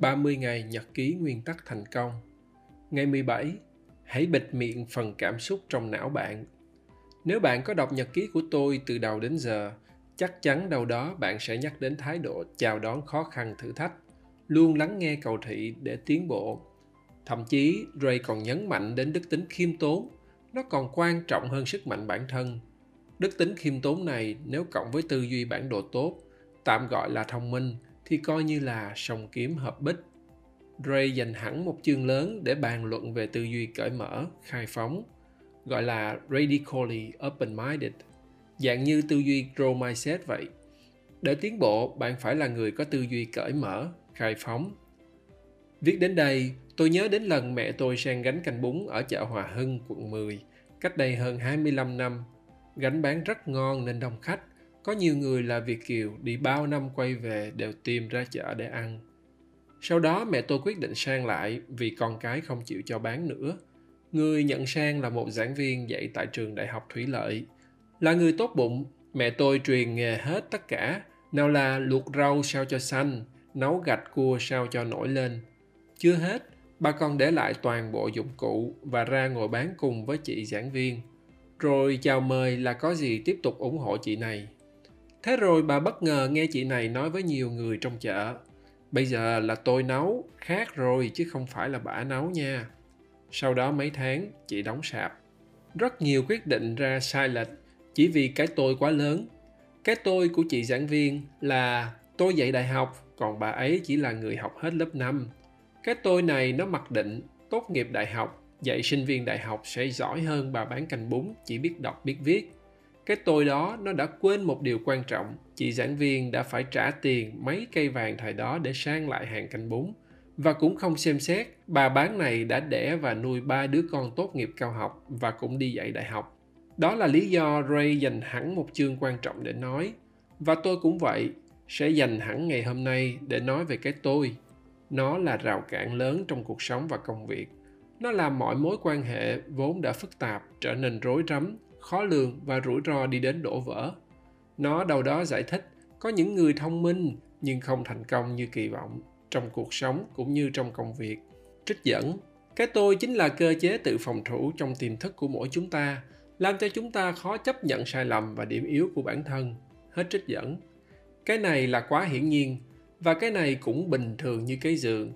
30 ngày nhật ký nguyên tắc thành công. Ngày 17, hãy bịt miệng phần cảm xúc trong não bạn. Nếu bạn có đọc nhật ký của tôi từ đầu đến giờ, chắc chắn đâu đó bạn sẽ nhắc đến thái độ chào đón khó khăn thử thách, luôn lắng nghe cầu thị để tiến bộ. Thậm chí, Ray còn nhấn mạnh đến đức tính khiêm tốn, nó còn quan trọng hơn sức mạnh bản thân. Đức tính khiêm tốn này nếu cộng với tư duy bản đồ tốt, tạm gọi là thông minh, thì coi như là song kiếm hợp bích. Ray dành hẳn một chương lớn để bàn luận về tư duy cởi mở, khai phóng, gọi là radically open-minded, dạng như tư duy grow mindset vậy. Để tiến bộ, bạn phải là người có tư duy cởi mở, khai phóng. Viết đến đây, tôi nhớ đến lần mẹ tôi sang gánh canh bún ở chợ Hòa Hưng, quận 10, cách đây hơn 25 năm. Gánh bán rất ngon nên đông khách. Có nhiều người là Việt Kiều đi bao năm quay về đều tìm ra chợ để ăn. Sau đó mẹ tôi quyết định sang lại vì con cái không chịu cho bán nữa. Người nhận sang là một giảng viên dạy tại trường Đại học Thủy Lợi. Là người tốt bụng, mẹ tôi truyền nghề hết tất cả. Nào là luộc rau sao cho xanh, nấu gạch cua sao cho nổi lên. Chưa hết, bà còn để lại toàn bộ dụng cụ và ra ngồi bán cùng với chị giảng viên. Rồi chào mời là có gì tiếp tục ủng hộ chị này. Thế rồi bà bất ngờ nghe chị này nói với nhiều người trong chợ. Bây giờ là tôi nấu, khác rồi chứ không phải là bà nấu nha. Sau đó mấy tháng, chị đóng sạp. Rất nhiều quyết định ra sai lệch chỉ vì cái tôi quá lớn. Cái tôi của chị giảng viên là tôi dạy đại học, còn bà ấy chỉ là người học hết lớp 5. Cái tôi này nó mặc định tốt nghiệp đại học, dạy sinh viên đại học sẽ giỏi hơn bà bán canh bún chỉ biết đọc biết viết cái tôi đó, nó đã quên một điều quan trọng. Chị giảng viên đã phải trả tiền mấy cây vàng thời đó để sang lại hàng canh bún. Và cũng không xem xét, bà bán này đã đẻ và nuôi ba đứa con tốt nghiệp cao học và cũng đi dạy đại học. Đó là lý do ray dành hẳn một chương quan trọng để nói. Và tôi cũng vậy, sẽ dành hẳn ngày hôm nay để nói về cái tôi. Nó là rào cản lớn trong cuộc sống và công việc. Nó làm mọi mối quan hệ vốn đã phức tạp trở nên rối rắm khó lường và rủi ro đi đến đổ vỡ. Nó đâu đó giải thích có những người thông minh nhưng không thành công như kỳ vọng trong cuộc sống cũng như trong công việc. Trích dẫn Cái tôi chính là cơ chế tự phòng thủ trong tiềm thức của mỗi chúng ta, làm cho chúng ta khó chấp nhận sai lầm và điểm yếu của bản thân. Hết trích dẫn. Cái này là quá hiển nhiên, và cái này cũng bình thường như cái giường.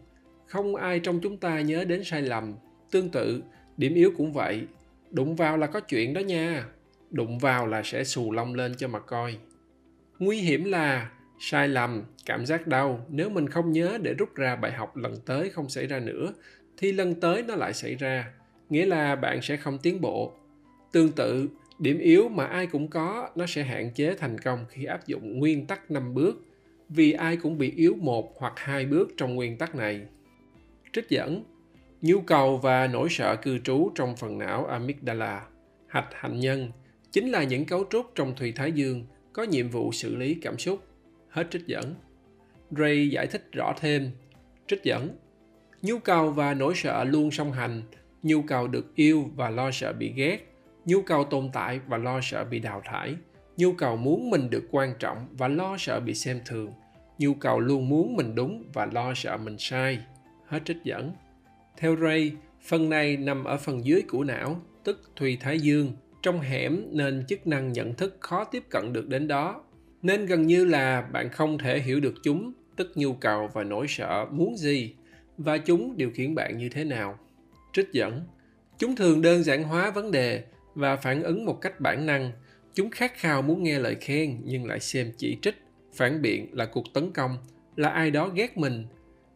Không ai trong chúng ta nhớ đến sai lầm. Tương tự, điểm yếu cũng vậy, đụng vào là có chuyện đó nha. Đụng vào là sẽ xù lông lên cho mà coi. Nguy hiểm là sai lầm, cảm giác đau. Nếu mình không nhớ để rút ra bài học lần tới không xảy ra nữa, thì lần tới nó lại xảy ra. Nghĩa là bạn sẽ không tiến bộ. Tương tự, điểm yếu mà ai cũng có, nó sẽ hạn chế thành công khi áp dụng nguyên tắc năm bước, vì ai cũng bị yếu một hoặc hai bước trong nguyên tắc này. Trích dẫn nhu cầu và nỗi sợ cư trú trong phần não amygdala, hạch hạnh nhân, chính là những cấu trúc trong thùy thái dương có nhiệm vụ xử lý cảm xúc. Hết trích dẫn. Ray giải thích rõ thêm. Trích dẫn. Nhu cầu và nỗi sợ luôn song hành, nhu cầu được yêu và lo sợ bị ghét, nhu cầu tồn tại và lo sợ bị đào thải, nhu cầu muốn mình được quan trọng và lo sợ bị xem thường, nhu cầu luôn muốn mình đúng và lo sợ mình sai. Hết trích dẫn. Theo Ray, phần này nằm ở phần dưới của não, tức thùy thái dương, trong hẻm nên chức năng nhận thức khó tiếp cận được đến đó. Nên gần như là bạn không thể hiểu được chúng, tức nhu cầu và nỗi sợ muốn gì, và chúng điều khiển bạn như thế nào. Trích dẫn Chúng thường đơn giản hóa vấn đề và phản ứng một cách bản năng. Chúng khát khao muốn nghe lời khen nhưng lại xem chỉ trích, phản biện là cuộc tấn công, là ai đó ghét mình.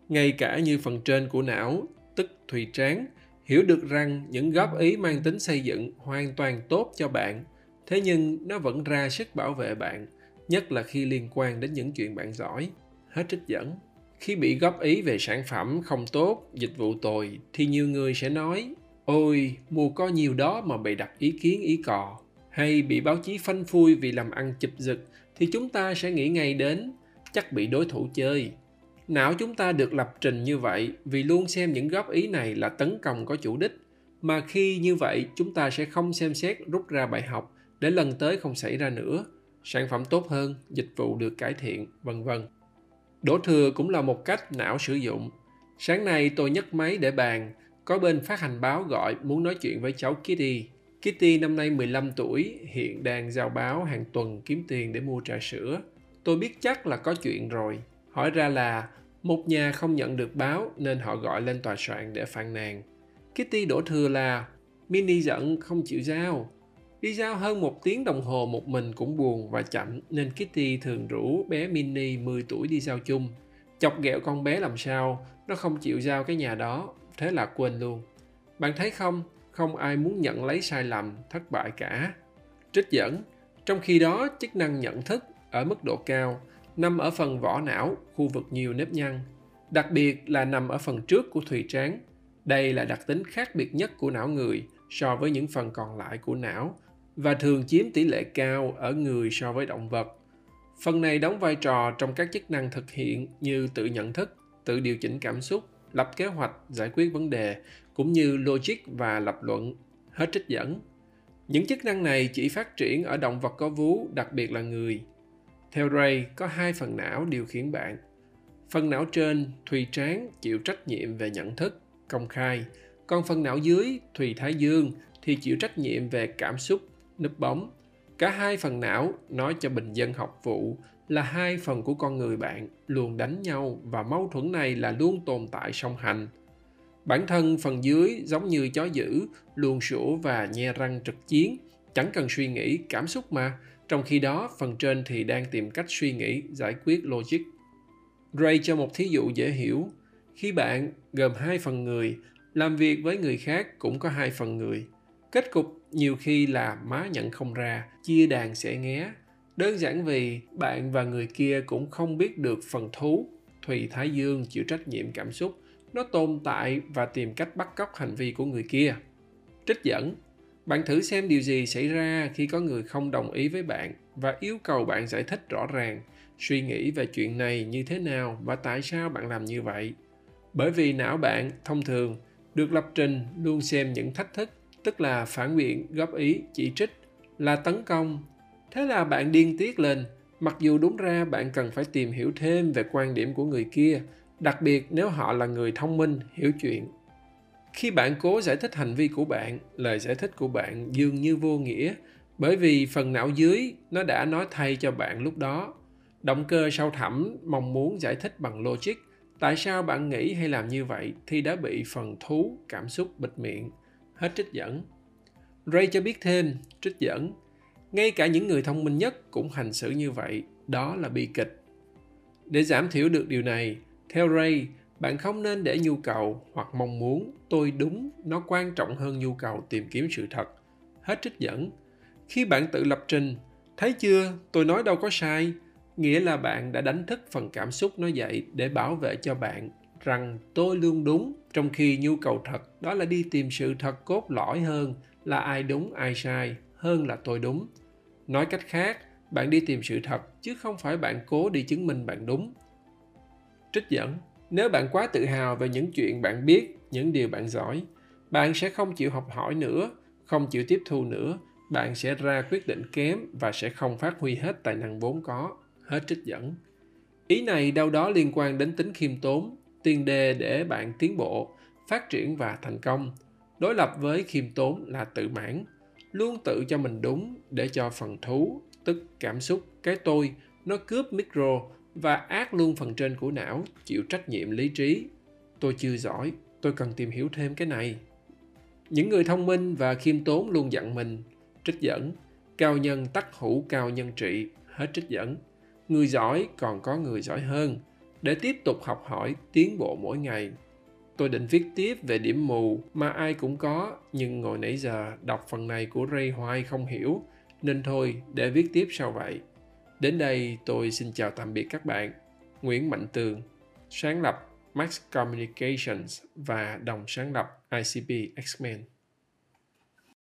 Ngay cả như phần trên của não, tức thùy tráng, hiểu được rằng những góp ý mang tính xây dựng hoàn toàn tốt cho bạn. Thế nhưng nó vẫn ra sức bảo vệ bạn, nhất là khi liên quan đến những chuyện bạn giỏi. Hết trích dẫn. Khi bị góp ý về sản phẩm không tốt, dịch vụ tồi, thì nhiều người sẽ nói, ôi mua có nhiều đó mà bày đặt ý kiến ý cò. Hay bị báo chí phanh phui vì làm ăn chụp giật, thì chúng ta sẽ nghĩ ngay đến, chắc bị đối thủ chơi não chúng ta được lập trình như vậy vì luôn xem những góp ý này là tấn công có chủ đích mà khi như vậy chúng ta sẽ không xem xét rút ra bài học để lần tới không xảy ra nữa sản phẩm tốt hơn dịch vụ được cải thiện vân vân Đổ thừa cũng là một cách não sử dụng. Sáng nay tôi nhấc máy để bàn, có bên phát hành báo gọi muốn nói chuyện với cháu Kitty. Kitty năm nay 15 tuổi, hiện đang giao báo hàng tuần kiếm tiền để mua trà sữa. Tôi biết chắc là có chuyện rồi. Hỏi ra là một nhà không nhận được báo nên họ gọi lên tòa soạn để phàn nàn. Kitty đổ thừa là Mini giận không chịu giao. Đi giao hơn một tiếng đồng hồ một mình cũng buồn và chậm nên Kitty thường rủ bé Mini 10 tuổi đi giao chung. Chọc ghẹo con bé làm sao, nó không chịu giao cái nhà đó, thế là quên luôn. Bạn thấy không, không ai muốn nhận lấy sai lầm, thất bại cả. Trích dẫn, trong khi đó chức năng nhận thức ở mức độ cao nằm ở phần vỏ não, khu vực nhiều nếp nhăn, đặc biệt là nằm ở phần trước của thùy trán. Đây là đặc tính khác biệt nhất của não người so với những phần còn lại của não và thường chiếm tỷ lệ cao ở người so với động vật. Phần này đóng vai trò trong các chức năng thực hiện như tự nhận thức, tự điều chỉnh cảm xúc, lập kế hoạch, giải quyết vấn đề, cũng như logic và lập luận. Hết trích dẫn. Những chức năng này chỉ phát triển ở động vật có vú, đặc biệt là người. Theo Ray, có hai phần não điều khiển bạn. Phần não trên, thùy trán, chịu trách nhiệm về nhận thức, công khai. Còn phần não dưới, thùy thái dương, thì chịu trách nhiệm về cảm xúc, núp bóng. Cả hai phần não, nói cho bình dân học vụ, là hai phần của con người bạn luôn đánh nhau và mâu thuẫn này là luôn tồn tại song hành. Bản thân phần dưới giống như chó dữ, luôn sủa và nhe răng trực chiến, chẳng cần suy nghĩ cảm xúc mà, trong khi đó phần trên thì đang tìm cách suy nghĩ, giải quyết logic. Ray cho một thí dụ dễ hiểu. Khi bạn gồm hai phần người, làm việc với người khác cũng có hai phần người. Kết cục nhiều khi là má nhận không ra, chia đàn sẽ nghé. Đơn giản vì bạn và người kia cũng không biết được phần thú, Thùy Thái Dương chịu trách nhiệm cảm xúc, nó tồn tại và tìm cách bắt cóc hành vi của người kia. Trích dẫn bạn thử xem điều gì xảy ra khi có người không đồng ý với bạn và yêu cầu bạn giải thích rõ ràng suy nghĩ về chuyện này như thế nào và tại sao bạn làm như vậy. Bởi vì não bạn thông thường được lập trình luôn xem những thách thức, tức là phản biện, góp ý, chỉ trích là tấn công. Thế là bạn điên tiết lên, mặc dù đúng ra bạn cần phải tìm hiểu thêm về quan điểm của người kia, đặc biệt nếu họ là người thông minh, hiểu chuyện khi bạn cố giải thích hành vi của bạn, lời giải thích của bạn dường như vô nghĩa, bởi vì phần não dưới nó đã nói thay cho bạn lúc đó. Động cơ sâu thẳm mong muốn giải thích bằng logic, tại sao bạn nghĩ hay làm như vậy thì đã bị phần thú cảm xúc bịt miệng. Hết trích dẫn. Ray cho biết thêm, trích dẫn. Ngay cả những người thông minh nhất cũng hành xử như vậy, đó là bi kịch. Để giảm thiểu được điều này, theo ray bạn không nên để nhu cầu hoặc mong muốn tôi đúng nó quan trọng hơn nhu cầu tìm kiếm sự thật. Hết trích dẫn. Khi bạn tự lập trình, thấy chưa, tôi nói đâu có sai, nghĩa là bạn đã đánh thức phần cảm xúc nó dậy để bảo vệ cho bạn rằng tôi luôn đúng, trong khi nhu cầu thật đó là đi tìm sự thật cốt lõi hơn là ai đúng, ai sai hơn là tôi đúng. Nói cách khác, bạn đi tìm sự thật chứ không phải bạn cố đi chứng minh bạn đúng. Trích dẫn nếu bạn quá tự hào về những chuyện bạn biết, những điều bạn giỏi, bạn sẽ không chịu học hỏi nữa, không chịu tiếp thu nữa. Bạn sẽ ra quyết định kém và sẽ không phát huy hết tài năng vốn có, hết trích dẫn. Ý này đâu đó liên quan đến tính khiêm tốn, tiền đề để bạn tiến bộ, phát triển và thành công. Đối lập với khiêm tốn là tự mãn, luôn tự cho mình đúng để cho phần thú, tức cảm xúc, cái tôi, nó cướp micro và ác luôn phần trên của não, chịu trách nhiệm lý trí. Tôi chưa giỏi, tôi cần tìm hiểu thêm cái này. Những người thông minh và khiêm tốn luôn dặn mình, trích dẫn, cao nhân tắc hữu cao nhân trị, hết trích dẫn. Người giỏi còn có người giỏi hơn, để tiếp tục học hỏi, tiến bộ mỗi ngày. Tôi định viết tiếp về điểm mù mà ai cũng có, nhưng ngồi nãy giờ đọc phần này của ray hoài không hiểu, nên thôi, để viết tiếp sau vậy đến đây tôi xin chào tạm biệt các bạn. Nguyễn mạnh tường, sáng lập max communications và đồng sáng lập icp x-men.